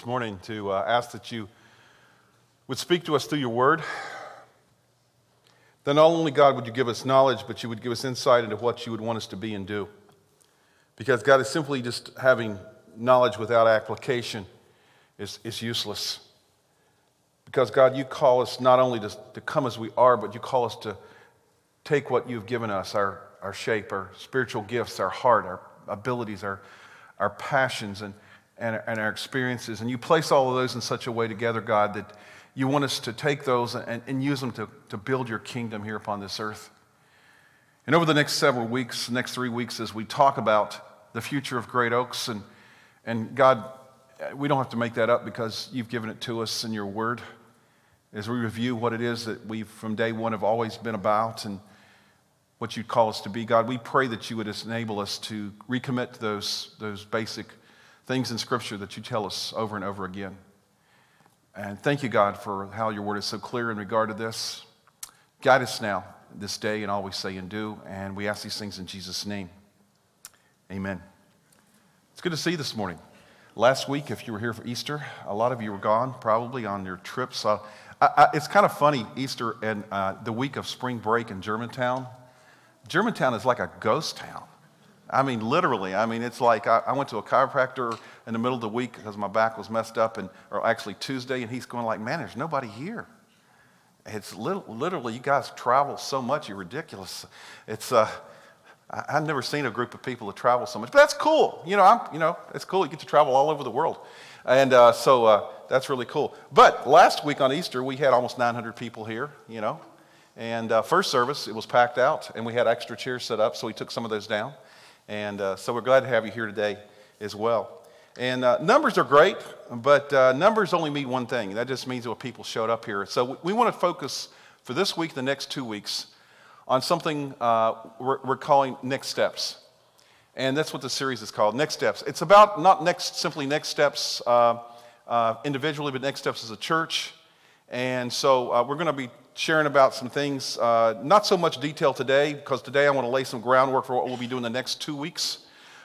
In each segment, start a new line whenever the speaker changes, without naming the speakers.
this morning to uh, ask that you would speak to us through your word. That not only, God, would you give us knowledge, but you would give us insight into what you would want us to be and do. Because, God, is simply just having knowledge without application is, is useless. Because, God, you call us not only to, to come as we are, but you call us to take what you've given us our, our shape, our spiritual gifts, our heart, our abilities, our, our passions, and, and, and our experiences. And you place all of those in such a way together, God, that you want us to take those and, and use them to, to build your kingdom here upon this earth. And over the next several weeks, next three weeks, as we talk about the future of Great Oaks, and, and God, we don't have to make that up because you've given it to us in your word. As we review what it is that we from day one have always been about and what you'd call us to be, God, we pray that you would enable us to recommit to those, those basic things in Scripture that you tell us over and over again. And thank you, God, for how your word is so clear in regard to this. Guide us now, this day, and all we say and do. And we ask these things in Jesus' name. Amen. It's good to see you this morning. Last week, if you were here for Easter, a lot of you were gone, probably on your trips. Uh, I, I, it's kind of funny, Easter and uh, the week of spring break in Germantown. Germantown is like a ghost town. I mean, literally. I mean, it's like I, I, went to a chiropractor in the middle of the week because my back was messed up, and or actually Tuesday, and he's going like, "Man, there's nobody here." It's literally, you guys travel so much, you're ridiculous. It's uh, I, have never seen a group of people that travel so much, but that's cool. You know, I'm, you know, it's cool. You get to travel all over the world, and uh, so uh, that's really cool. But last week on Easter, we had almost 900 people here. You know, and uh, first service it was packed out, and we had extra chairs set up, so we took some of those down. And uh, so we're glad to have you here today as well. And uh, numbers are great, but uh, numbers only mean one thing. That just means what people showed up here. So we, we want to focus for this week, the next two weeks, on something uh, we're, we're, calling next steps. And that's what the series is called, Next Steps. It's about not next, simply next steps uh, uh, individually, but next steps as a church. And so we're going to be sharing about some things, uh, not so much detail today, because today I want to lay some groundwork for what we'll be doing the next two weeks.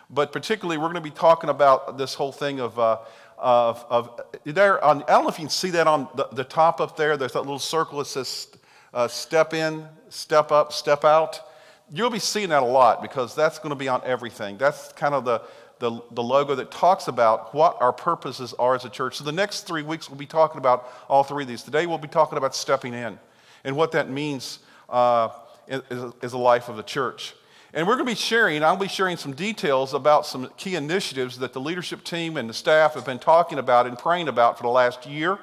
But particularly, we're going to be talking about this whole thing of, uh, of, of there. On, I don't know if you can see that on the, the top up there. There's that little circle that says uh, step in, step up, step out. You'll be seeing that a lot because that's going to be on everything. That's kind of the, the, the logo that talks about what our purposes are as a church. So the next three weeks, we'll be talking about all three of these. Today, we'll be talking about stepping in and what that means uh, as a life of the church. And we're going to be sharing, I'll be sharing some details about some key initiatives that the leadership team and the staff have been talking about and praying about for the last year.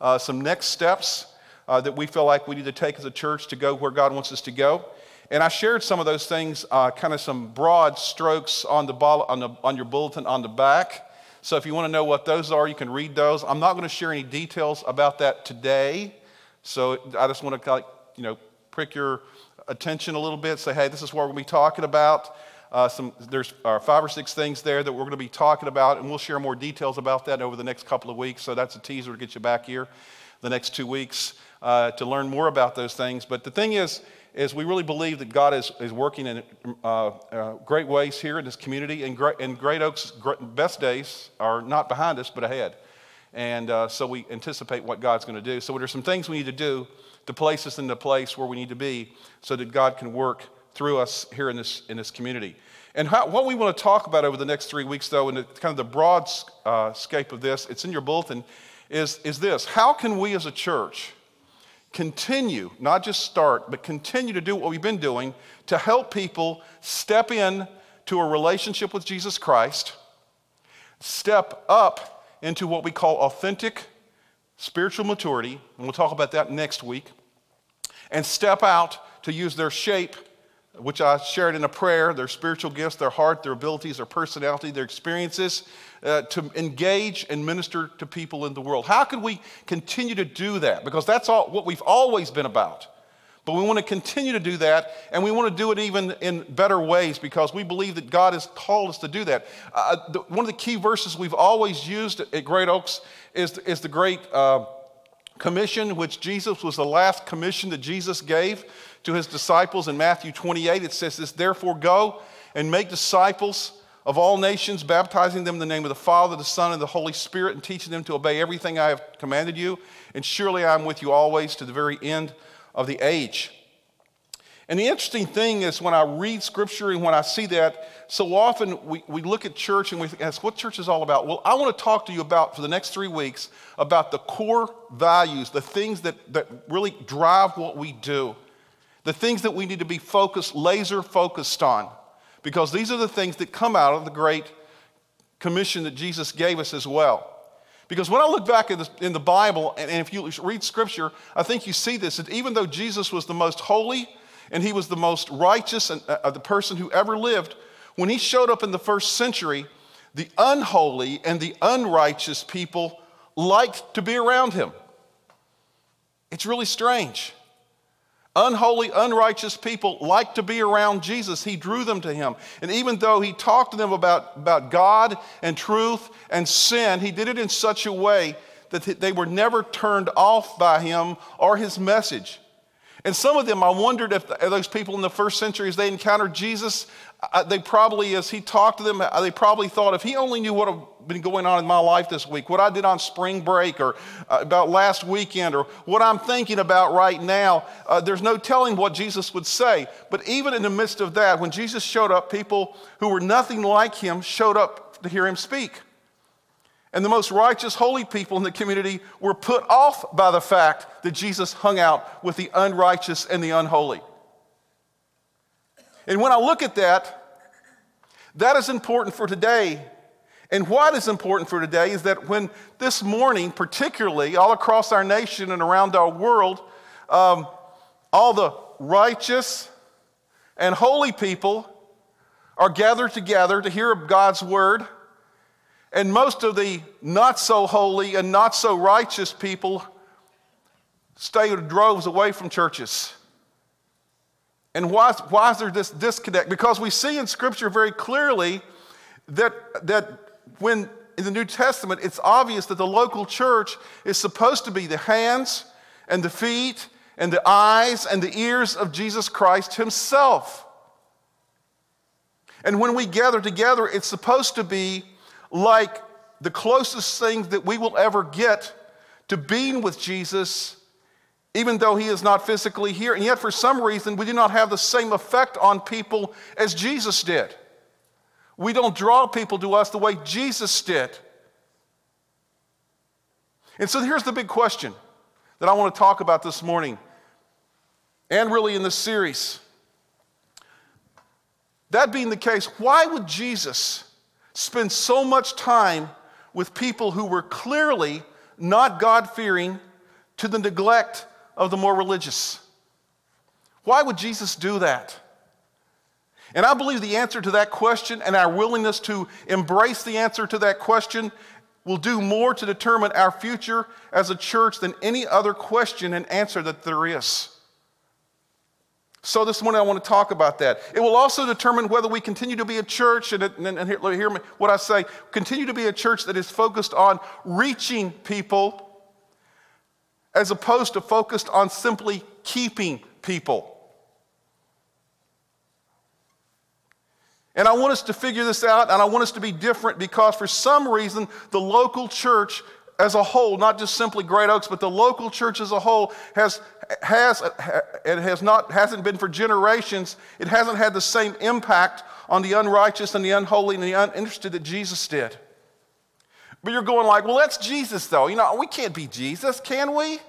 Uh, some next steps uh, that we feel like we need to take as a church to go where God wants us to go. And I shared some of those things, uh, kind of some broad strokes on, the, on, the, on your bulletin on the back. So if you want to know what those are, you can read those. I'm not going to share any details about that today. So I just want to, you know, prick your attention a little bit. Say, hey, this is what to be talking about. Uh, some, there's uh, five or six things there that we're going to be talking about, and we'll share more details about that over the next couple of weeks. So that's a teaser to get you back here the next two weeks uh, to learn more about those things. But the thing is, is we really believe that God is, is working in uh, uh, great ways here in this community, and Great, and Great Oaks' best days are not behind us, but ahead. And uh, so we anticipate what God's going to do. So there's some things we need to do to place us in the place where we need to be so that God can work through us here in this, in this community. And how, what we want to talk about over the next three weeks, though, in kind of the broad uh, scope of this, it's in your bulletin, is, is this. How can we as a church continue, not just start, but continue to do what we've been doing to help people step in to a relationship with Jesus Christ, step up into what we call authentic spiritual maturity, and we'll talk about that next week, and step out to use their shape, which I shared in a prayer, their spiritual gifts, their heart, their abilities, their personality, their experiences, uh, to engage and minister to people in the world. How can we continue to do that? Because that's all, what we've always been about. But we want to continue to do that, and we want to do it even in better ways because we believe that God has called us to do that. Uh, the, one of the key verses we've always used at, Great Oaks is, is the Great uh, Commission, which Jesus was the last commission that Jesus gave to his disciples in Matthew 28. It says this Therefore, go and make disciples of all nations, baptizing them in the name of the Father, the Son, and the Holy Spirit, and teaching them to obey everything I have commanded you. And surely I am with you always to the very end of the age. And the interesting thing is when I read scripture and when I see that, so often we, we look at church and we ask, what church is all about? Well, I want to talk to you about, for the next three weeks, about the core values, the things that, that really drive what we do, the things that we need to be focused, laser focused on because these are the things that come out of the great commission that Jesus gave us as well. Because when I look back in the, in the Bible, and, and if you read scripture, I think you see this that even though Jesus was the most holy and he was the most righteous and, uh, the person who ever lived, when he showed up in the first century, the unholy and the unrighteous people liked to be around him. It's really strange. Unholy, unrighteous people like to be around Jesus. He drew them to him. And even though he talked to them about, about God and truth and sin, he did it in such a way that they were never turned off by him or his message. And some of them, I wondered if those people in the first century, as they encountered Jesus, uh, they probably, as he talked to them, uh, they probably thought, if he only knew what had been going on in my life this week, what I did on spring break, or uh, about last weekend, or what I'm thinking about right now, uh, there's no telling what Jesus would say. But even in the midst of that, when Jesus showed up, people who were nothing like him showed up to hear him speak. And the most righteous, holy people in the community were put off by the fact that Jesus hung out with the unrighteous and the unholy. And when I look at that, that is important for today. And what is important for today is that when this morning, particularly all across our nation and around our world, um, all the righteous and holy people are gathered together to hear God's word, and most of the not so holy and not so righteous people stay droves away from churches. And why, why is there this disconnect? Because we see in Scripture very clearly that, that when in the New Testament, it's obvious that the local church is supposed to be the hands and the feet and the eyes and the ears of Jesus Christ Himself. And when we gather together, it's supposed to be like the closest thing that we will ever get to being with Jesus even though he is not physically here. And yet, for some reason, we do not have the same effect on people as Jesus did. We don't draw people to us the way Jesus did. And so here's the big question that I want to talk about this morning and really in this series. That being the case, why would Jesus spend so much time with people who were clearly not God fearing to the neglect of the more religious. Why would Jesus do that? And I believe the answer to that question and our willingness to embrace the answer to that question will do more to determine our future as a church than any other question and answer that there is. So, this morning I want to talk about that. It will also determine whether we continue to be a church, and, and, and hear, hear me, what I say, continue to be a church that is focused on reaching people as opposed to focused on simply keeping people. And I want us to figure this out, and I want us to be different because for some reason, the local church as a whole, not just simply Great Oaks, but the local church as a whole has, has it has not, hasn't been for generations, it hasn't had the same impact on the unrighteous and the unholy and the uninterested that Jesus did. But you're going like, well, that's Jesus though. You know, we can't be Jesus, can we?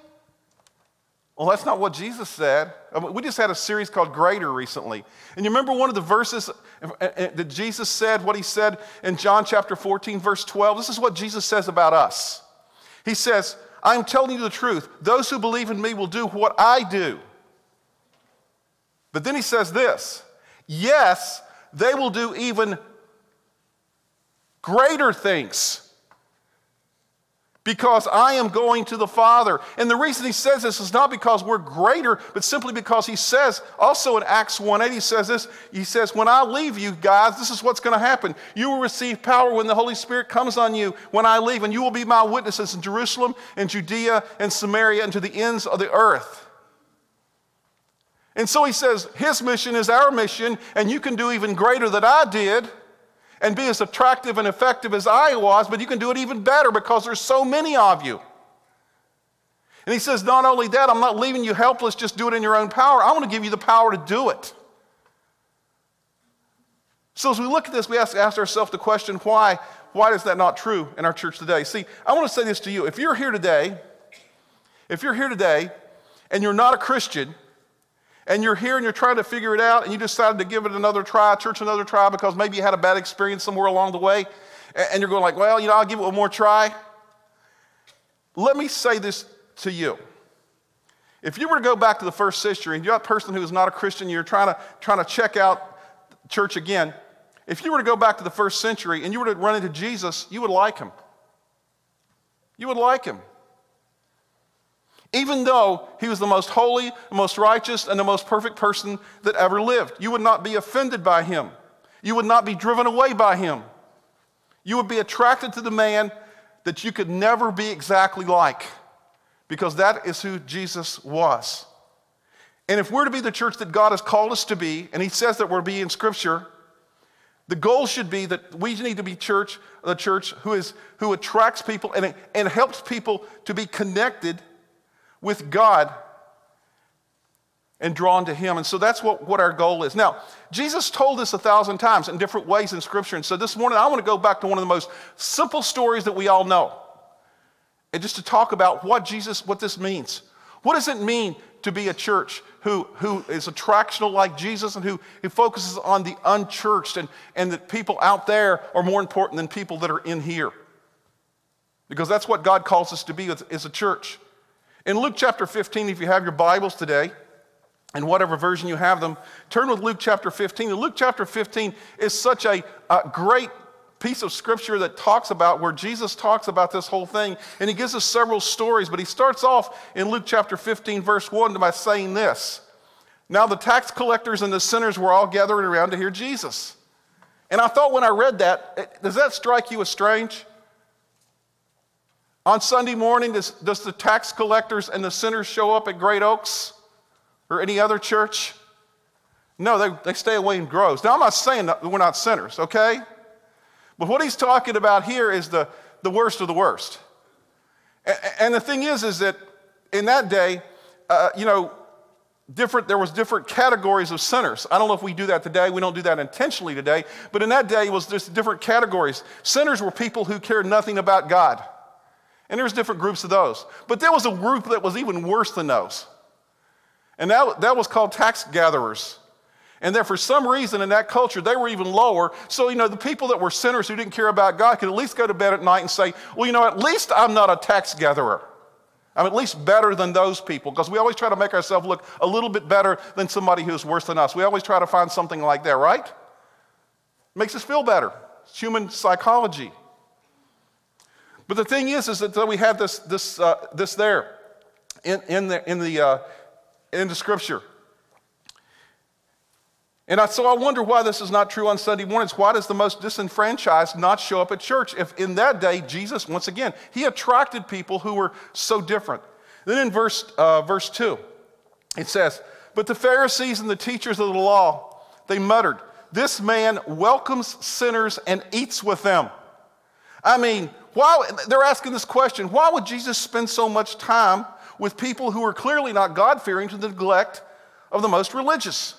Well, that's not what Jesus said. We just had a series called Greater recently. And you remember one of the verses uh, uh, that Jesus said, what he said in John chapter 14, verse 12? This is what Jesus says about us. He says, I am telling you the truth. Those who believe in me will do what I do. But then he says this Yes, they will do even greater things because I am going to the Father. And the reason he says this is not because we're greater, but simply because he says, also in Acts 1 8, he says this, he says, When I leave you guys, this is what's going to happen. You will receive power when the Holy Spirit comes on you when I leave, and you will be my witnesses in Jerusalem and Judea and Samaria and to the ends of the earth. And so he says, His mission is our mission, and you can do even greater than I did. And be as attractive and effective as I was, but you can do it even better because there's so many of you. And he says, Not only that, I'm not leaving you helpless, just do it in your own power. I want to give you the power to do it. So as we look at this, we ask, ask ourselves the question why, why is that not true in our church today? See, I want to say this to you. If you're here today, if you're here today and you're not a Christian, and you're here and you're trying to figure it out, and you decided to give it another try, church another try, because maybe you had a bad experience somewhere along the way, and you're going like, well, you know, I'll give it one more try. Let me say this to you. If you were to go back to the first century and you're a person who is not a Christian, you're trying to, trying to check out church again, if you were to go back to the first century and you were to run into Jesus, you would like him. You would like him. Even though he was the most holy, the most righteous, and the most perfect person that ever lived, you would not be offended by him. You would not be driven away by him. You would be attracted to the man that you could never be exactly like, because that is who Jesus was. And if we're to be the church that God has called us to be, and he says that we're to be in Scripture, the goal should be that we need to be church, the church who, is, who attracts people and, and helps people to be connected with God and drawn to Him. And so that's what, what our goal is. Now, Jesus told us a thousand times in different ways in Scripture. And so this morning, I want to go back to one of the most simple stories that we all know. And just to talk about what Jesus, what this means. What does it mean to be a church who, who is attractional like Jesus and who, who focuses on the unchurched and, and that people out there are more important than people that are in here. Because that's what God calls us to be as, as a church. In Luke chapter 15, if you have your Bibles today, and whatever version you have them, turn with Luke chapter 15. And Luke chapter 15 is such a, a great piece of scripture that talks about where Jesus talks about this whole thing. And he gives us several stories, but he starts off in Luke chapter 15, verse 1 by saying this Now the tax collectors and the sinners were all gathering around to hear Jesus. And I thought when I read that, does that strike you as strange? On Sunday morning, does, does the tax collectors and the sinners show up at Great Oaks or any other church? No, they, they stay away in groves. Now, I'm not saying that we're not sinners, okay? But what he's talking about here is the, the worst of the worst. And the thing is, is that in that day, uh, you know, different, there was different categories of sinners. I don't know if we do that today. We don't do that intentionally today. But in that day, it was just different categories. Sinners were people who cared nothing about God. And there's different groups of those. But there was a group that was even worse than those. And that, that was called tax gatherers. And that for some reason in that culture, they were even lower. So, you know, the people that were sinners who didn't care about God could at least go to bed at night and say, well, you know, at least I'm not a tax gatherer. I'm at least better than those people because we always try to make ourselves look a little bit better than somebody who's worse than us. We always try to find something like that, right? Makes us feel better. It's human psychology. But the thing is, is that we have this, this, uh, this there in, in the, in, the, uh, in the scripture. And I, so I wonder why this is not true on Sunday mornings. Why does the most disenfranchised not show up at church? If in that day, Jesus, once again, he attracted people who were so different. Then in verse, uh, verse 2, it says, But the Pharisees and the teachers of the law, they muttered, This man welcomes sinners and eats with them. I mean, why, they're asking this question why would Jesus spend so much time with people who are clearly not God fearing to the neglect of the most religious?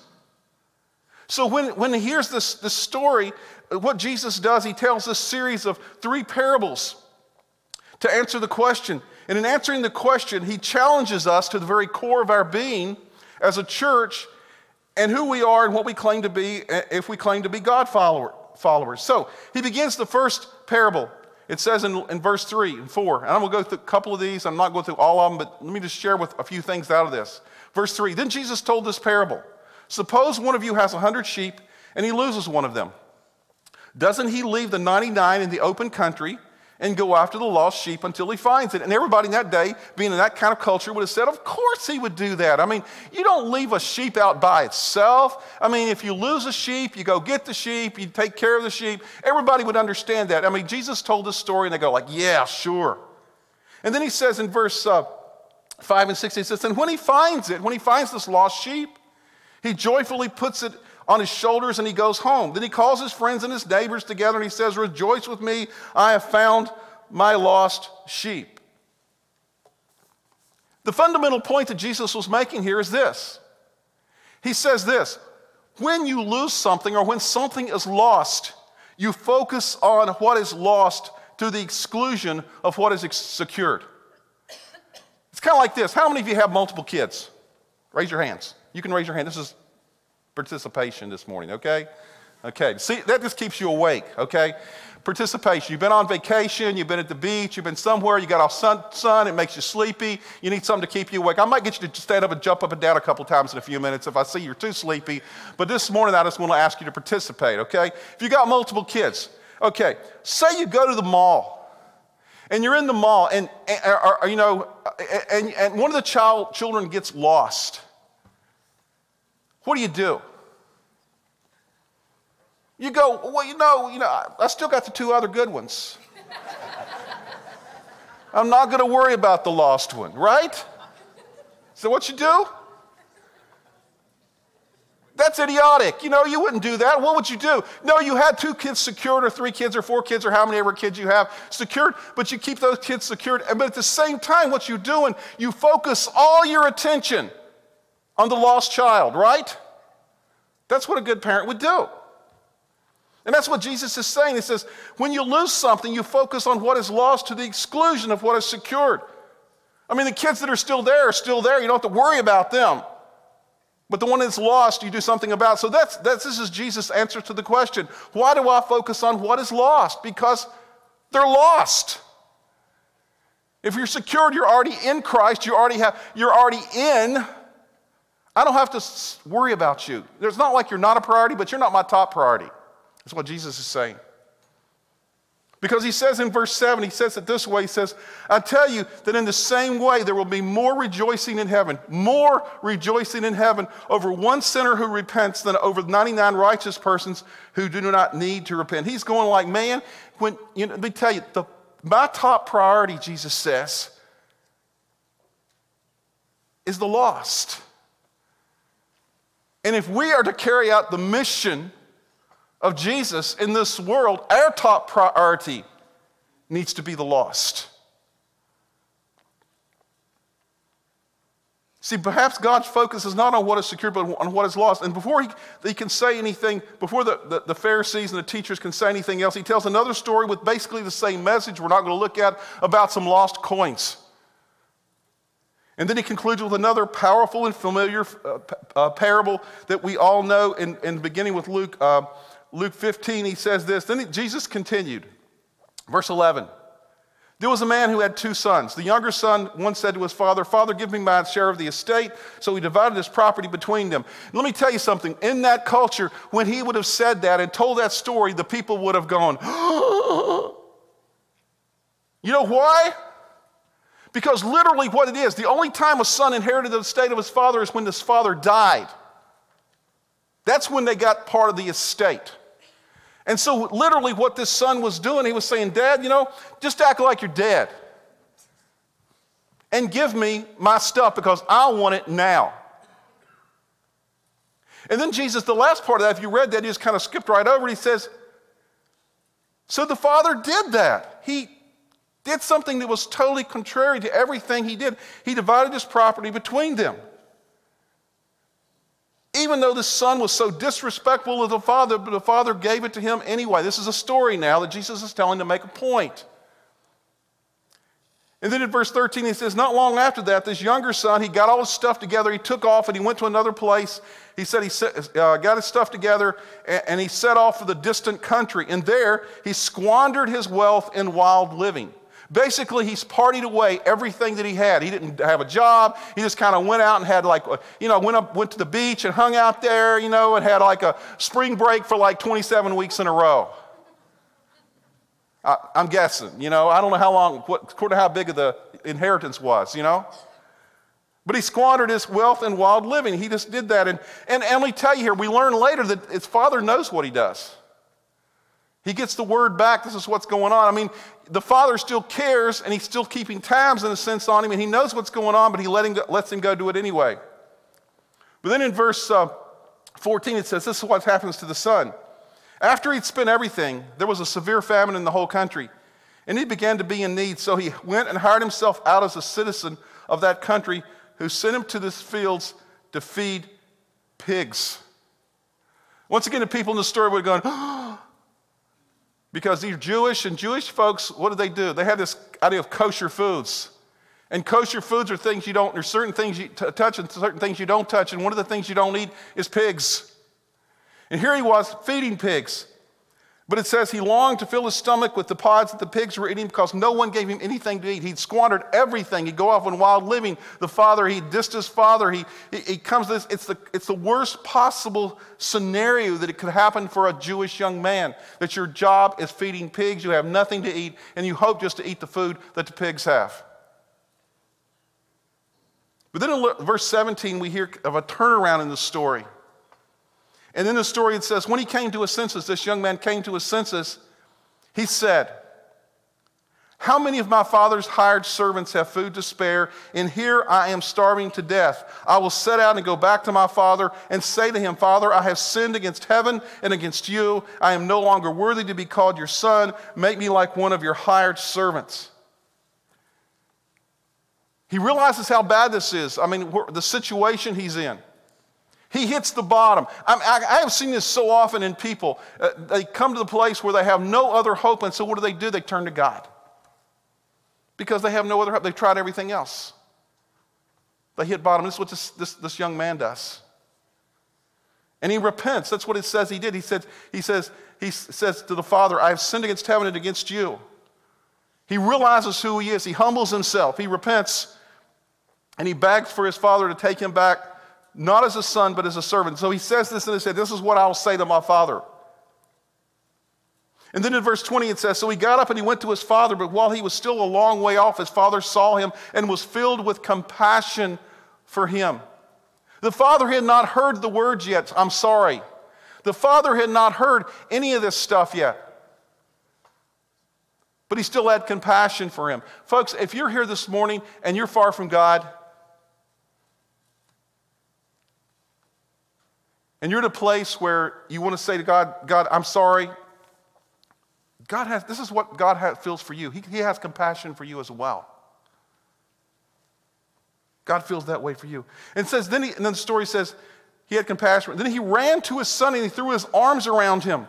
So when, when he hears this, this story, what Jesus does, he tells this series of three parables to answer the question. And in answering the question, he challenges us to the very core of our being as a church and who we are and what we claim to be eh, if we claim to be God follower, followers. So he begins the first parable. It says in, in verse 3 and 4, and I'm going to go through a couple of these. I'm not going through all of them, but let me just share with a few things out of this. Verse 3 Then Jesus told this parable. Suppose one of you has a 100 sheep and he loses one of them. Doesn't he leave the 99 in the open country and go after the lost sheep until he finds it? And everybody in that day, being in that kind of culture, would have said, Of course he would do that. I mean, you don't leave a sheep out by itself. I mean, if you lose a sheep, you go get the sheep, you take care of the sheep. Everybody would understand that. I mean, Jesus told this story and they go, like, Yeah, sure. And then he says in verse uh, 5 and 6, he says, And when he finds it, when he finds this lost sheep, he joyfully puts it on his shoulders and he goes home. Then he calls his friends and his neighbors together and he says, Rejoice with me, I have found my lost sheep. The fundamental point that Jesus was making here is this He says this when you lose something or when something is lost, you focus on what is lost to the exclusion of what is secured. It's kind of like this. How many of you have multiple kids? Raise your hands. You can raise your hand. This is participation this morning, okay? Okay. See, that just keeps you awake, okay? Participation. You've been on vacation, you've been at the beach, you've been somewhere, you got off sun, sun, it makes you sleepy, you need something to keep you awake. I might get you to stand up and jump up and down a couple times in a few minutes if I see you're too sleepy, but this morning I just want to ask you to participate, okay? If you got multiple kids, okay, say you go to the mall and you're in the mall and, and or, you know and, and one of the child children gets lost what do you do you go, well, you know, you know, I still got the two other good ones. I'm not going to worry about the lost one, right? So what you do? That's idiotic. You know, you wouldn't do that. What would you do? No, you had two kids secured, or three kids, or four kids, or how many ever kids you have secured, but you keep those kids secured. But at the same time, what you're doing, you focus all your attention on the lost child, right? That's what a good parent would do. And that's what Jesus is saying. He says, when you lose something, you focus on what is lost to the exclusion of what is secured. I mean, the kids that are still there are still there. You don't have to worry about them. But the one that's lost, you do something about. So that's, that's this is Jesus' answer to the question. Why do I focus on what is lost? Because they're lost. If you're secured, you're already in Christ, you already have, you're already in. I don't have to worry about you. It's not like you're not a priority, but you're not my top priority. That's what Jesus is saying. Because he says in verse 7, he says it this way He says, I tell you that in the same way there will be more rejoicing in heaven, more rejoicing in heaven over one sinner who repents than over 99 righteous persons who do not need to repent. He's going like, man, when, you know, let me tell you, the, my top priority, Jesus says, is the lost. And if we are to carry out the mission of Jesus in this world, our top priority needs to be the lost. See, perhaps God's focus is not on what is secure, but on what is lost. And before he, he can say anything, before the, the, the, Pharisees and the teachers can say anything else, he tells another story with basically the same message we're not going to look at about some lost coins. And then he concludes with another powerful and familiar uh, uh, parable that we all know, in, in beginning with Luke. Uh, Luke 15, he says this. Then Jesus continued. Verse 11. There was a man who had two sons. The younger son once said to his father, Father, give me my share of the estate. So he divided his property between them. And let me tell you something. In that culture, when he would have said that and told that story, the people would have gone, You know why? Because literally, what it is, the only time a son inherited the estate of his father is when his father died. That's when they got part of the estate. And so, literally, what this son was doing, he was saying, Dad, you know, just act like you're dead. And give me my stuff because I want it now. And then Jesus, the last part of that, if you read that, he just kind of skipped right over. He says, So the father did that. He did something that was totally contrary to everything he did. He divided his property between them. Even though the son was so disrespectful of the father, but the father gave it to him anyway. This is a story now that Jesus is telling to make a point. And then in verse 13, he says, Not long after that, this younger son, he got all his stuff together. He took off and he went to another place. He said he set, uh, got his stuff together and, and he set off for the distant country. And there, he squandered his wealth in wild living. Basically, he's partied away everything that he had. He didn't have a job. He just kind of went out and had like, you know, went up, went to the beach and hung out there, you know, and had like a spring break for like 27 weeks in a row. I, am guessing, you know, I don't know how long, what, according to how big of the inheritance was, you know. But he squandered his wealth in wild living. He just did that. And, and, and let me tell you here, we learn later that his father knows what he does. He gets the word back. This is what's going on. I mean, the father still cares and he's still keeping tabs in a sense on him and he knows what's going on, but he let him go, lets him go do it anyway. But then in verse uh, 14, it says, This is what happens to the son. After he'd spent everything, there was a severe famine in the whole country, and he began to be in need. So he went and hired himself out as a citizen of that country, who sent him to the fields to feed pigs. Once again, the people in the story were going, oh, because they're Jewish, and Jewish folks, what do they do? They have this idea of kosher foods. And kosher foods are things you don't, there's certain things you t- touch and certain things you don't touch. And one of the things you don't eat is pigs. And here he was feeding pigs. But it says he longed to fill his stomach with the pods that the pigs were eating because no one gave him anything to eat. He'd squandered everything. He'd go off on wild living. The father, he dissed his father. He, he, he comes this, it's the, it's the worst possible scenario that it could happen for a Jewish young man. That your job is feeding pigs, you have nothing to eat, and you hope just to eat the food that the pigs have. But then in verse 17, we hear of a turnaround in the story. And in the story, it says, when he came to his senses, this young man came to his senses, he said, How many of my father's hired servants have food to spare? And here I am starving to death. I will set out and go back to my father and say to him, Father, I have sinned against heaven and against you. I am no longer worthy to be called your son. Make me like one of your hired servants. He realizes how bad this is. I mean, the situation he's in. He hits the bottom. I, I have seen this so often in people. Uh, they come to the place where they have no other hope, and so what do they do? They turn to God. Because they have no other hope. They've tried everything else. They hit bottom. This is what this, this, this young man does. And he repents. That's what it says he did. He says, he says, he says to the Father, I have sinned against heaven and against you. He realizes who he is. He humbles himself. He repents. And he begs for his father to take him back not as a son, but as a servant. So he says this and he said, This is what I will say to my father. And then in verse 20 it says, So he got up and he went to his father, but while he was still a long way off, his father saw him and was filled with compassion for him. The father had not heard the words yet, I'm sorry. The father had not heard any of this stuff yet. But he still had compassion for him. Folks, if you're here this morning and you're far from God, and you're at a place where you want to say to God, God, I'm sorry. God has, this is what God has, feels for you. He, he has compassion for you as well. God feels that way for you. And says, then, he, and then the story says, he had compassion. Then he ran to his son and he threw his arms around him.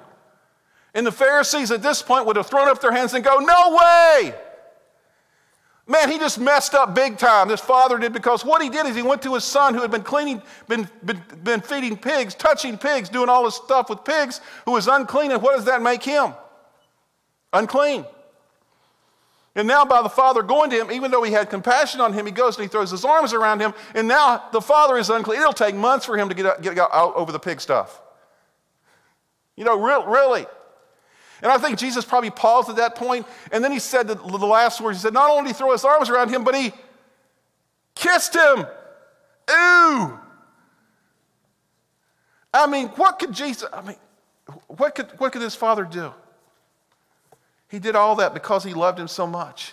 And the Pharisees at this point would have thrown up their hands and go, No way! Man, he just messed up big time. This father did because what he did is he went to his son who had been cleaning, been, been, been feeding pigs, touching pigs, doing all this stuff with pigs, who was unclean. And what does that make him? Unclean. And now, by the father going to him, even though he had compassion on him, he goes and he throws his arms around him. And now the father is unclean. It'll take months for him to get out, get out over the pig stuff. You know, re- really. And I think Jesus probably paused at that point, and then he said the, the last words. He said, Not only did he throw his arms around him, but he kissed him. Ooh. I mean, what could Jesus, I mean, what could, what could his father do? He did all that because he loved him so much.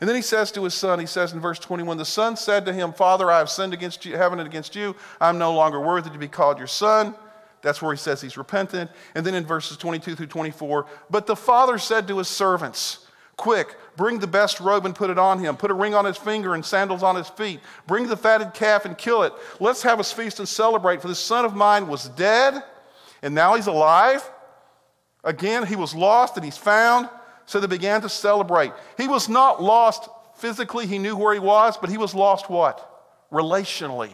And then he says to his son, he says in verse 21, the son said to him, Father, I have sinned against you, heaven and against you. I'm no longer worthy to be called your son. That's where he says he's repentant. And then in verses 22 through 24, but the father said to his servants, Quick, bring the best robe and put it on him. Put a ring on his finger and sandals on his feet. Bring the fatted calf and kill it. Let's have a feast and celebrate, for this son of mine was dead, and now he's alive. Again, he was lost and he's found. So they began to celebrate. He was not lost physically, he knew where he was, but he was lost what? Relationally.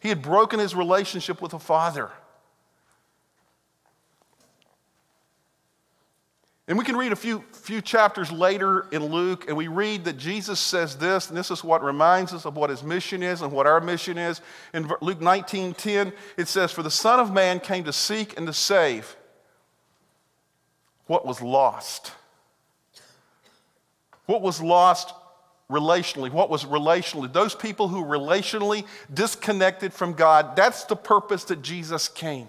He had broken his relationship with the Father. And we can read a few, few chapters later in Luke, and we read that Jesus says this, and this is what reminds us of what his mission is and what our mission is. In Luke 19 10, it says, For the Son of Man came to seek and to save what was lost. What was lost relationally? What was relationally? Those people who relationally disconnected from God, that's the purpose that Jesus came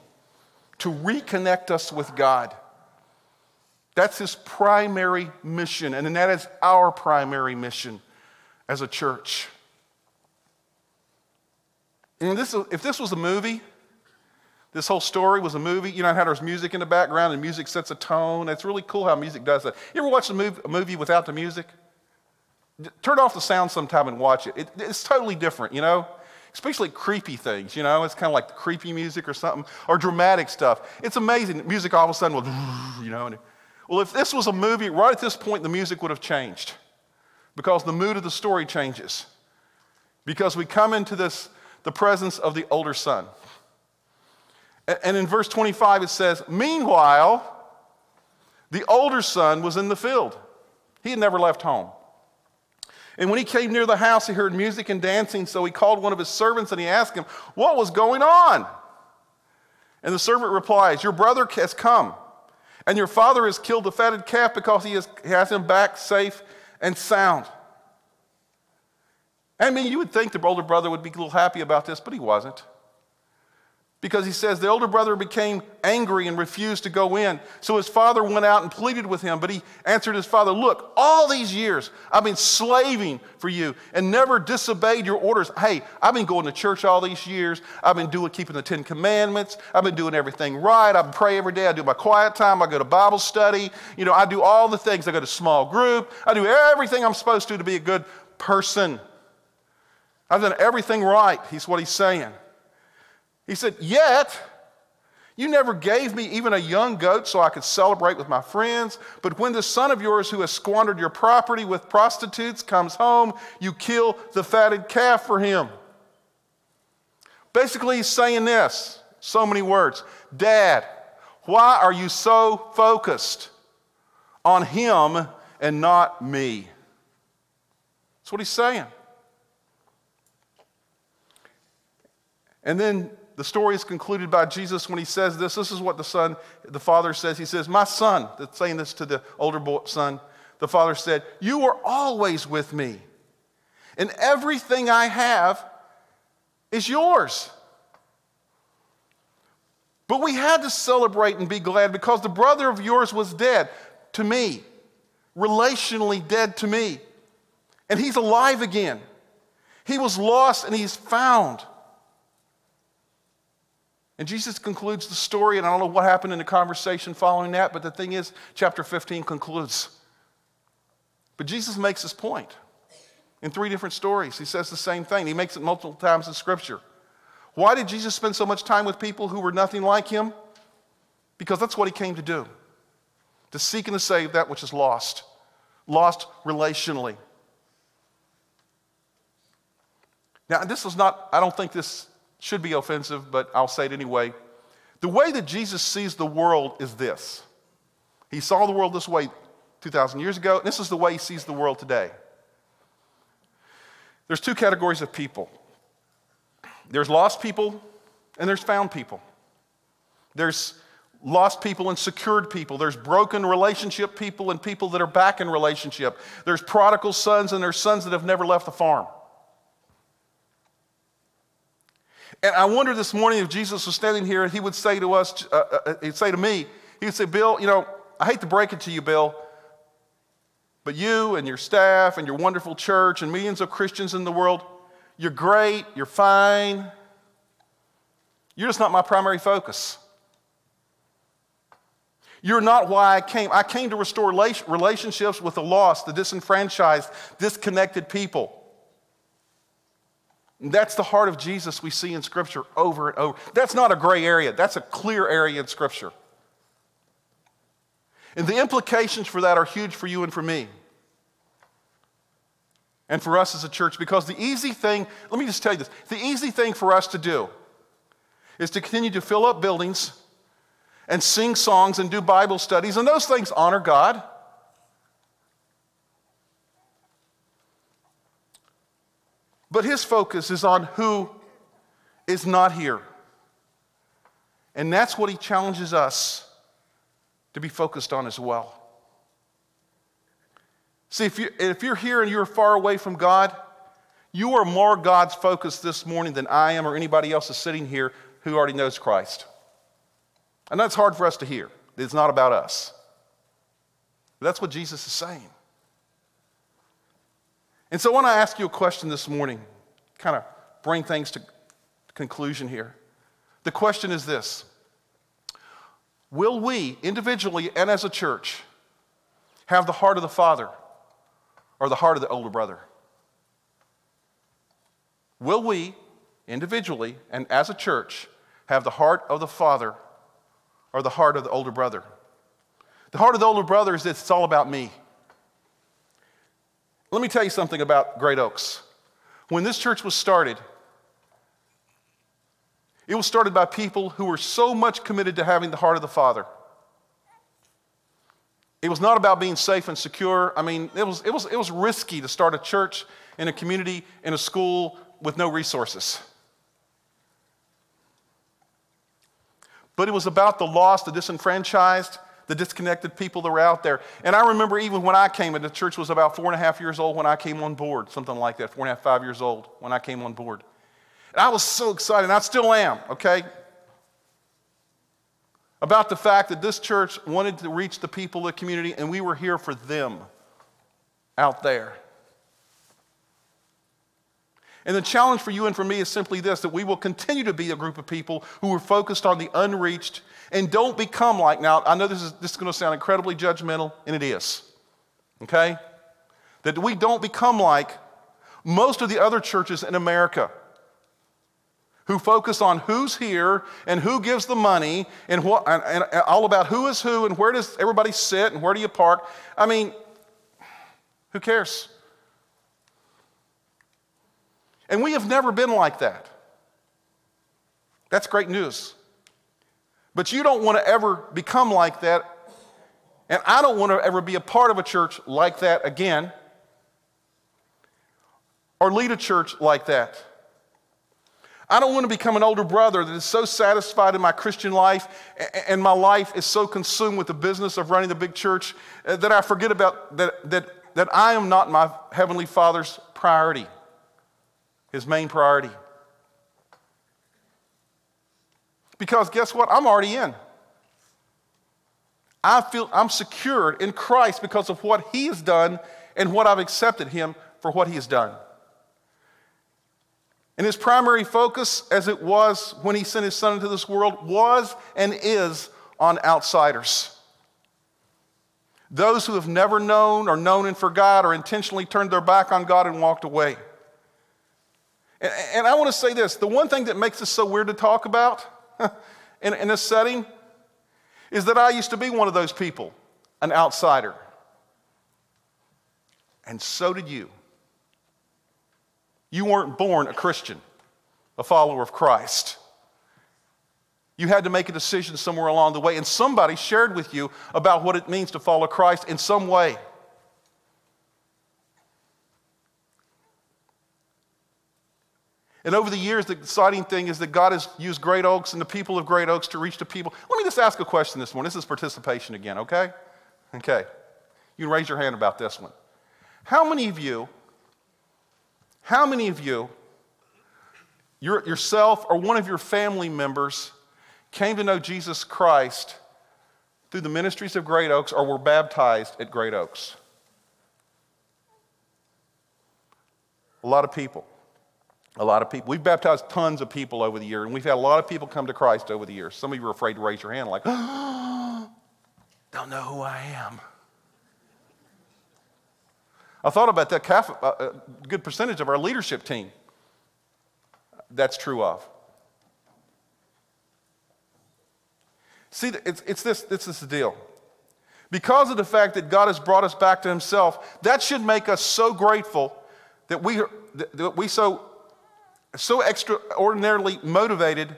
to reconnect us with God. That's his primary mission, and then that is our primary mission as a church. And this, if this was a movie, this whole story was a movie. You know how there's music in the background and music sets a tone? It's really cool how music does that. You ever watch a movie, without the music? Turn off the sound sometime and watch it. it. It's totally different, you know? Especially creepy things, you know? It's kind of like creepy music or something, or dramatic stuff. It's amazing. Music all of a sudden will, you know. Well, if this was a movie, right at this point, the music would have changed because the mood of the story changes. Because we come into this, the presence of the older son. And in verse 25, it says, Meanwhile, the older son was in the field. He had never left home. And when he came near the house, he heard music and dancing, so he called one of his servants and he asked him, What was going on? And the servant replies, Your brother has come, and your father has killed the fatted calf because he has, he has him back safe and sound. I mean, you would think the older brother would be a little happy about this, but he wasn't because he says the older brother became angry and refused to go in. So his father went out and pleaded with him, but he answered his father, Look, all these years I've been slaving for you and never disobeyed your orders. Hey, I've been going to church all these years. I've been doing keeping the Ten Commandments. I've been doing everything right. I pray every day. I do my quiet time. I go to Bible study. You know, I do all the things. I go to small group. I do everything I'm supposed to to be a good person. I've done everything right. He's what he's saying. He said, Yet, you never gave me even a young goat so I could celebrate with my friends. But when this son of yours who has squandered your property with prostitutes comes home, you kill the fatted calf for him. Basically, he's saying this so many words Dad, why are you so focused on him and not me? That's what he's saying. And then the story is concluded by Jesus when he says this. This is what the son, the father says. He says, My son, that's saying this to the older boy, son, the father said, You are always with me, and everything I have is yours. But we had to celebrate and be glad because the brother of yours was dead to me, relationally dead to me, and he's alive again. He was lost and he's found. And Jesus concludes the story, and I don't know what happened in the conversation following that, but the thing is, chapter 15 concludes. But Jesus makes his point in three different stories. He says the same thing, he makes it multiple times in Scripture. Why did Jesus spend so much time with people who were nothing like him? Because that's what he came to do to seek and to save that which is lost, lost relationally. Now, this is not, I don't think this should be offensive, but I'll say it anyway. The way that Jesus sees the world is this He saw the world this way 2,000 years ago, and this is the way He sees the world today. There's two categories of people there's lost people, and there's found people. There's lost people and secured people. There's broken relationship people and people that are back in relationship. There's prodigal sons and there's sons that have never left the farm. And I wonder this morning if Jesus was standing here and he would say to us, uh, uh, uh, he'd say to me, he would say, Bill, you know, I hate to break it to you, Bill, but you and your staff and your wonderful church and millions of Christians in the world, you're great, you're fine. You're just not my primary focus. You're not why I came. I came to restore relationships with the lost, the disenfranchised, disconnected people. That's the heart of Jesus we see in Scripture over and over. That's not a gray area, that's a clear area in Scripture. And the implications for that are huge for you and for me. And for us as a church, because the easy thing, let me just tell you this the easy thing for us to do is to continue to fill up buildings and sing songs and do Bible studies, and those things honor God. But his focus is on who is not here. And that's what he challenges us to be focused on as well. See, if, you, if you're here and you're far away from God, you are more God's focus this morning than I am or anybody else is sitting here who already knows Christ. And that's hard for us to hear. It's not about us. But that's what Jesus is saying. And so I want to ask you a question this morning, kind of bring things to conclusion here. The question is this Will we, individually and as a church, have the heart of the Father or the heart of the older brother? Will we, individually and as a church, have the heart of the Father or the heart of the older brother? The heart of the older brother is it's all about me. Let me tell you something about Great Oaks. When this church was started, it was started by people who were so much committed to having the heart of the Father. It was not about being safe and secure. I mean, it was, it was, it was risky to start a church in a community, in a school with no resources. But it was about the lost, the disenfranchised, the disconnected people that were out there. And I remember even when I came, and the church was about four and a half years old when I came on board, something like that, four and a half, five years old when I came on board. And I was so excited, and I still am, okay? About the fact that this church wanted to reach the people of the community, and we were here for them out there. And the challenge for you and for me is simply this that we will continue to be a group of people who are focused on the unreached and don't become like, now, I know this is, this is going to sound incredibly judgmental, and it is, okay? That we don't become like most of the other churches in America who focus on who's here and who gives the money and, what, and, and all about who is who and where does everybody sit and where do you park. I mean, who cares? And we have never been like that. That's great news. But you don't want to ever become like that. And I don't want to ever be a part of a church like that again or lead a church like that. I don't want to become an older brother that is so satisfied in my Christian life and my life is so consumed with the business of running the big church uh, that I forget about that, that, that I am not my Heavenly Father's priority, His main priority. Because guess what? I'm already in. I feel I'm secured in Christ because of what He has done and what I've accepted Him for what He has done. And his primary focus, as it was when he sent his son into this world, was and is on outsiders. Those who have never known or known and forgot or intentionally turned their back on God and walked away. And, I want to say this the one thing that makes this so weird to talk about in, in this setting is that I used to be one of those people, an outsider. And so did you. You weren't born a Christian, a follower of Christ. You had to make a decision somewhere along the way, and somebody shared with you about what it means to follow Christ in some way. And over the years, the exciting thing is that God has used Great Oaks and the people of Great Oaks to reach the people. Let me just ask a question this morning. This is participation again, okay? Okay. You can raise your hand about this one. How many of you how many of you, yourself or one of your family members, came to know Jesus Christ through the ministries of Great Oaks or were baptized at Great Oaks? A lot of people. A lot of people. We've baptized tons of people over the years, and we've had a lot of people come to Christ over the years. Some of you are afraid to raise your hand, like, oh, don't know who I am. I thought about that a uh, uh, good percentage of our leadership team that's true of. See, it's, it's this, this is the deal. Because of the fact that God has brought us back to Himself, that should make us so grateful that we, that we so, so extraordinarily motivated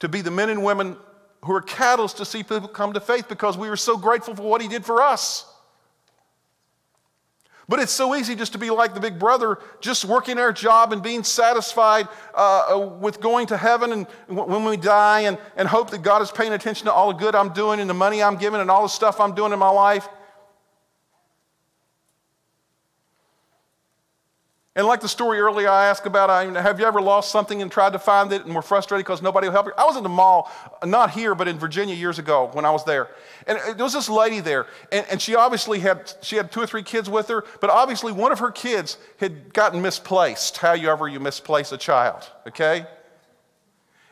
to be the men and women who are catalysts to see people come to faith because we were so grateful for what He did for us. But it's so easy just to be like the big brother, just working our job and being satisfied uh, uh with going to heaven and when we die and, and hope that God is paying attention to all the good I'm doing and the money I'm giving and all the stuff I'm doing in my life. And like the story earlier I asked about, have you ever lost something and tried to find it and were frustrated because nobody will help you? I was in the mall, not here, but in Virginia years ago when I was there. And there was this lady there, and, and she obviously had, she had two or three kids with her, but obviously one of her kids had gotten misplaced, however you misplace a child, okay?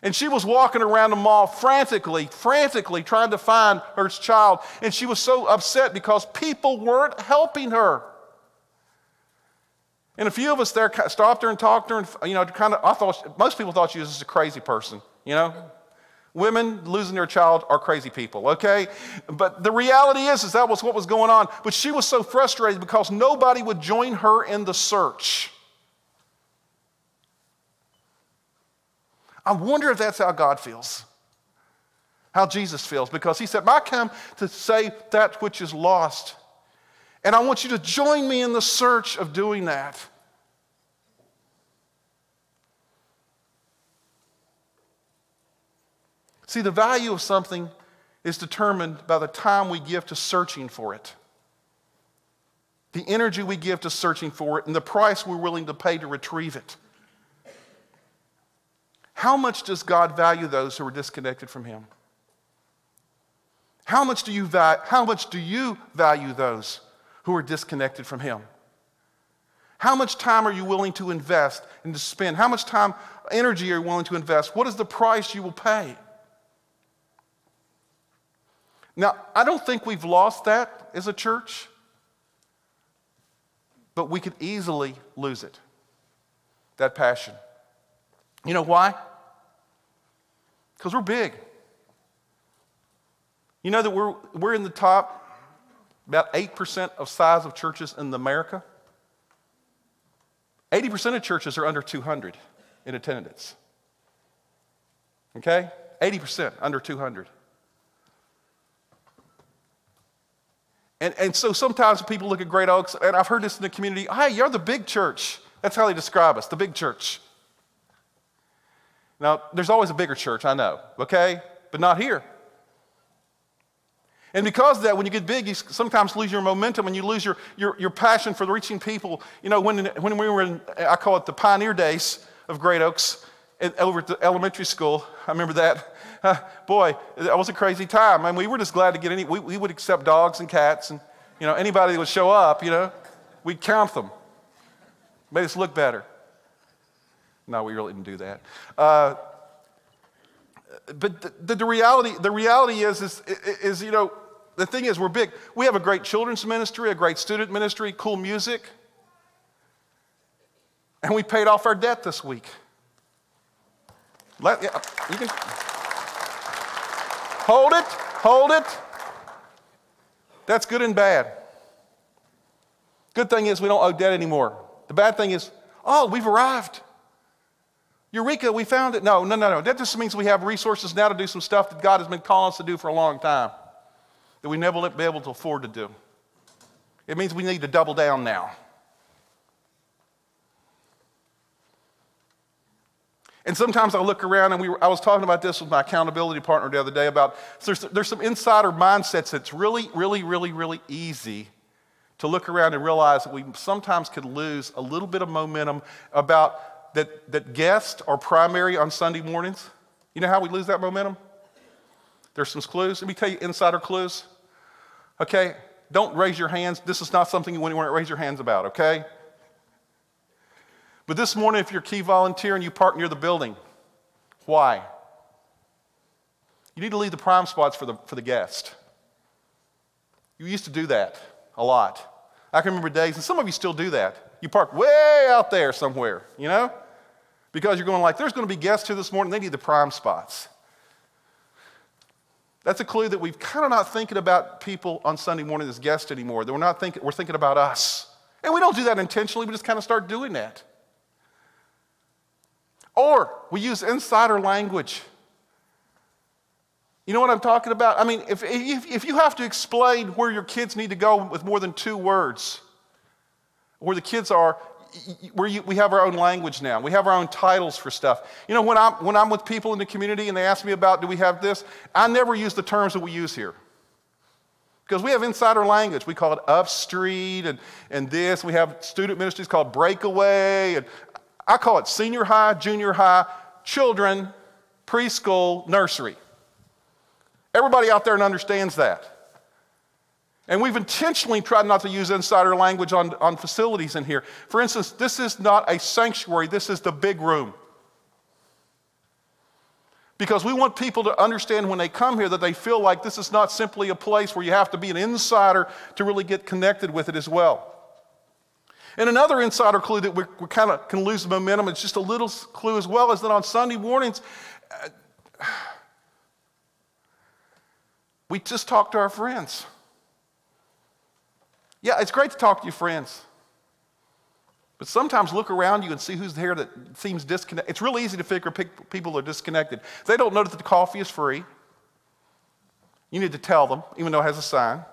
And she was walking around the mall frantically, frantically trying to find her child. And she was so upset because people weren't helping her. And a few of us there stopped her and talked to her, and you know, kind of. I thought most people thought she was just a crazy person. You know, women losing their child are crazy people. Okay, but the reality is, is that was what was going on. But she was so frustrated because nobody would join her in the search. I wonder if that's how God feels, how Jesus feels, because He said, "I come to save that which is lost." And I want you to join me in the search of doing that. See, the value of something is determined by the time we give to searching for it, the energy we give to searching for it, and the price we're willing to pay to retrieve it. How much does God value those who are disconnected from Him? How much do you, va- how much do you value those who are disconnected from Him? How much time are you willing to invest and to spend? How much time, energy are you willing to invest? What is the price you will pay? Now, I don't think we've lost that as a church, but we could easily lose it that passion. You know why? Because we're big. You know that we're, we're in the top about 8% of size of churches in America. 80% of churches are under 200 in attendance. Okay? 80% under 200. And, and so sometimes people look at Great Oaks, and I've heard this in the community hey, you're the big church. That's how they describe us, the big church. Now, there's always a bigger church, I know, okay? But not here. And because of that, when you get big, you sometimes lose your momentum and you lose your, your, your passion for reaching people. You know, when, when we were in, I call it the pioneer days of Great Oaks, over at the elementary school, I remember that. Uh, boy, that was a crazy time. I mean, we were just glad to get any, we, we would accept dogs and cats and, you know, anybody that would show up, you know, we'd count them. Made us look better. No, we really didn't do that. Uh, but the, the, reality, the reality is, is, is, you know, the thing is, we're big. We have a great children's ministry, a great student ministry, cool music. And we paid off our debt this week. Let, yeah, you can hold it, hold it. That's good and bad. Good thing is we don't owe debt anymore. The bad thing is, oh, we've arrived. Eureka, we found it. No, no, no, no. That just means we have resources now to do some stuff that God has been calling us to do for a long time that we never be able to afford to do. It means we need to double down now. And sometimes I look around, and we were, I was talking about this with my accountability partner the other day about there's, there's some insider mindsets that's really, really, really, really easy to look around and realize that we sometimes could lose a little bit of momentum about that, that guests are primary on Sunday mornings. You know how we lose that momentum? There's some clues. Let me tell you insider clues. Okay? Don't raise your hands. This is not something you want to raise your hands about, okay? But this morning, if you're a key volunteer and you park near the building, why? You need to leave the prime spots for the, for the guest. You used to do that a lot. I can remember days, and some of you still do that. You park way out there somewhere, you know? Because you're going like, there's going to be guests here this morning, they need the prime spots. That's a clue that we've kind of not thinking about people on Sunday morning as guests anymore. That we're not thinking, we're thinking about us. And we don't do that intentionally, we just kind of start doing that. Or we use insider language. You know what I'm talking about? I mean, if, if, if you have to explain where your kids need to go with more than two words, where the kids are, we have our own language now. We have our own titles for stuff. You know, when I'm, when I'm with people in the community and they ask me about, do we have this? I never use the terms that we use here. Because we have insider language. We call it upstreet and, and this. We have student ministries called breakaway. And I call it senior high, junior high, children, preschool, nursery. Everybody out there understands that. And we've intentionally tried not to use insider language on, on facilities in here. For instance, this is not a sanctuary, this is the big room. Because we want people to understand when they come here that they feel like this is not simply a place where you have to be an insider to really get connected with it as well. And another insider clue that we, we kind of can lose momentum, it's just a little clue as well, is that on Sunday mornings, uh, we just talk to our friends. Yeah, it's great to talk to your friends. But sometimes look around you and see who's there that seems disconnected. It's really easy to figure people are disconnected. They don't know that the coffee is free. You need to tell them, even though it has a sign.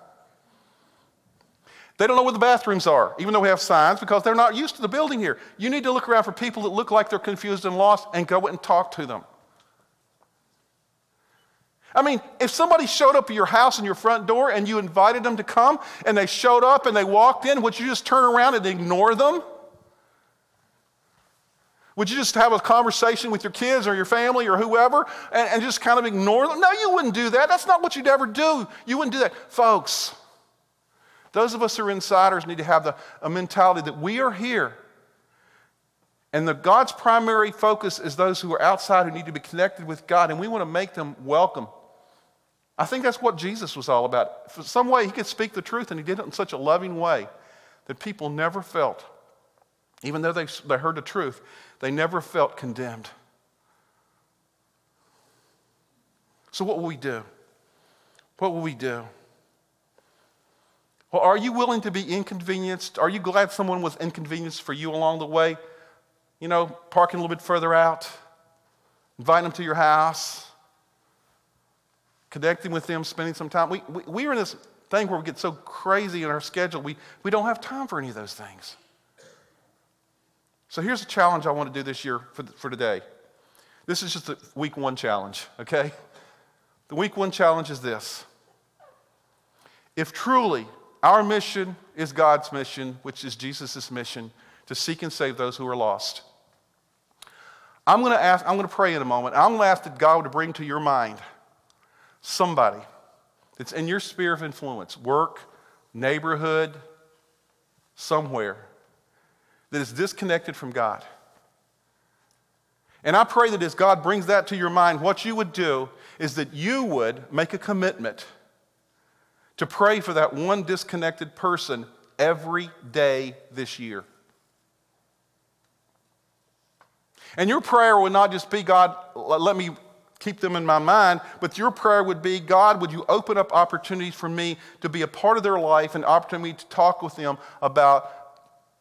They don't know where the bathrooms are, even though we have signs, because they're not used to the building here. You need to look around for people that look like they're confused and lost and go and talk to them. I mean, if somebody showed up at your house and your front door and you invited them to come and they showed up and they walked in, would you just turn around and ignore them? Would you just have a conversation with your kids or your family or whoever and, and just kind of ignore them? No, you wouldn't do that. That's not what you'd ever do. You wouldn't do that. Folks, those of us who are insiders need to have the, a mentality that we are here. And the God's primary focus is those who are outside who need to be connected with God, and we want to make them welcome. I think that's what Jesus was all about. For some way, he could speak the truth, and he did it in such a loving way that people never felt, even though they, they heard the truth, they never felt condemned. So, what will we do? What will we do? Well, are you willing to be inconvenienced? Are you glad someone was inconvenienced for you along the way? You know, parking a little bit further out, inviting them to your house, connecting with them, spending some time. We, we, we are in this thing where we get so crazy in our schedule, we, we don't have time for any of those things. So here's a challenge I want to do this year for, for today. This is just a week one challenge, okay? The week one challenge is this. If truly our mission is God's mission, which is Jesus' mission, to seek and save those who are lost, I'm going to ask, I'm going to pray in a moment. I'm going to ask that God would bring to your mind somebody that's in your sphere of influence, work, neighborhood, somewhere that is disconnected from God. And I pray that as God brings that to your mind, what you would do is that you would make a commitment to pray for that one disconnected person every day this year. And your prayer would not just be, God, let me keep them in my mind, but your prayer would be, God, would you open up opportunities for me to be a part of their life and opportunity to talk with them about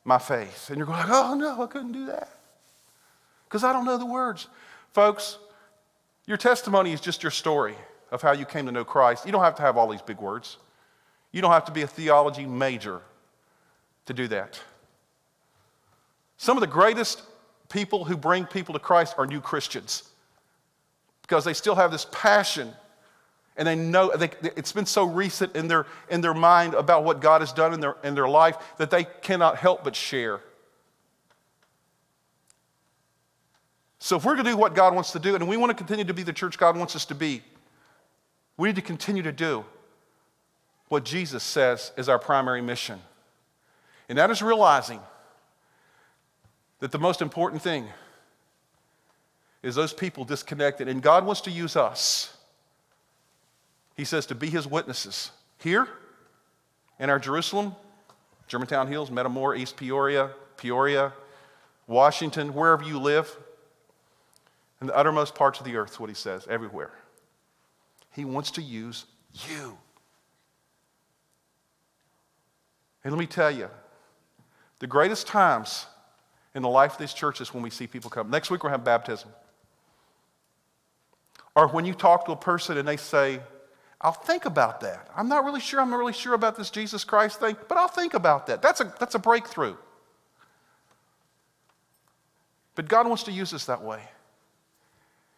my faith. And you're going, oh no, I couldn't do that. Because I don't know the words. Folks, your testimony is just your story of how you came to know Christ. You don't have to have all these big words. You don't have to be a theology major to do that. Some of the greatest people who bring people to Christ are new Christians because they still have this passion and they know they, it's been so recent in their, in their mind about what God has done in their, in their life that they cannot help but share. So, if we're going to do what God wants to do, and we want to continue to be the church God wants us to be, we need to continue to do what Jesus says is our primary mission. And that is realizing that the most important thing is those people disconnected. And God wants to use us he says to be his witnesses here in our Jerusalem, Germantown Hills, Metamora, East Peoria, Peoria, Washington, wherever you live, in the uttermost parts of the earth, is what he says, everywhere. He wants to use you. And let me tell you, the greatest times in the life of these churches when we see people come. Next week, we'll have baptism. Or when you talk to a person and they say, I'll think about that. I'm not really sure. I'm not really sure about this Jesus Christ thing, but I'll think about that. That's a, that's a breakthrough. But God wants to use us that way.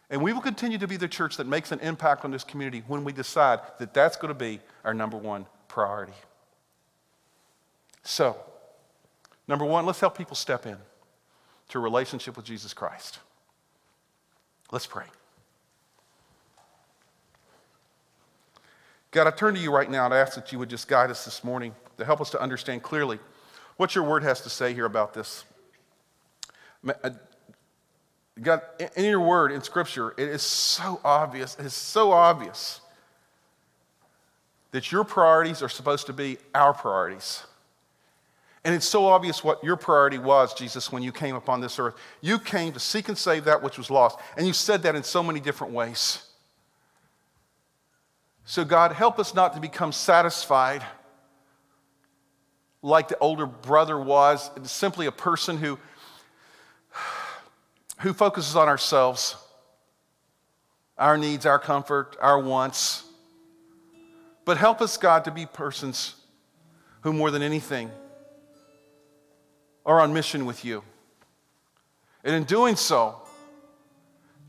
And we will continue to be the church that makes an impact on this community when we decide that that's going to be our number one priority. So, number one, let's help people step in to a relationship with Jesus Christ. Let's pray. God, I turn to you right now and ask that you would just guide us this morning to help us to understand clearly what your word has to say here about this. Uh, God, in your word, in scripture, it is so obvious, it is so obvious that your priorities are supposed to be our priorities. And it's so obvious what your priority was, Jesus, when you came upon this earth. You came to seek and save that which was lost. And you said that in so many different ways. So, God, help us not to become satisfied like the older brother was, simply a person who who focuses on ourselves, our needs, our comfort, our wants. But help us, God, to be persons who, more than anything, are on mission with you. And in doing so,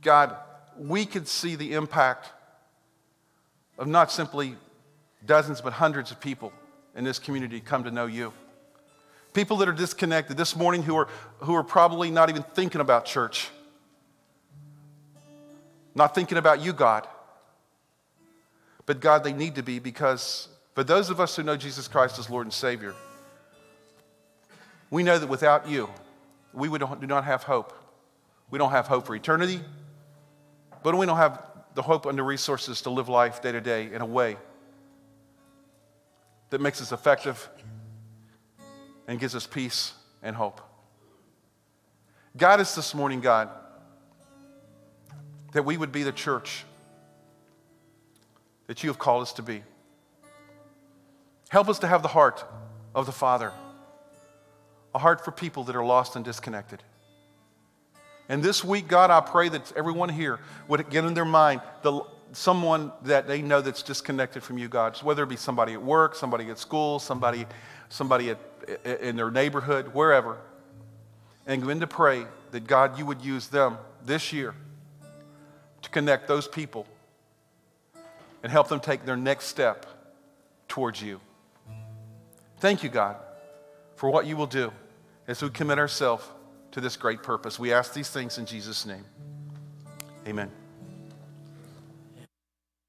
God, we could see the impact of not simply dozens, but hundreds of people in this community come to know you. People that are disconnected this morning who are, who are probably not even thinking about church, not thinking about you, God. But God, they need to be because for those of us who know Jesus Christ as Lord and Savior, we know that without you, we would, do not have hope. We don't have hope for eternity, but we don't have the hope and the resources to live life day to day in a way that makes us effective and gives us peace and hope. God is this morning, God, that we would be the church that you have called us to be. Help us to have the heart of the Father, a heart for people that are lost and disconnected. And this week, God, I pray that everyone here would get in their mind the, someone that they know that's disconnected from you, God, whether it be somebody at work, somebody at school, somebody, somebody at in their neighborhood, wherever, and begin to pray that God, you would use them this year to connect those people and help them take their next step towards you. Thank you, God, for what you will do as we commit ourselves to this great purpose. We ask these things in Jesus' name. Amen.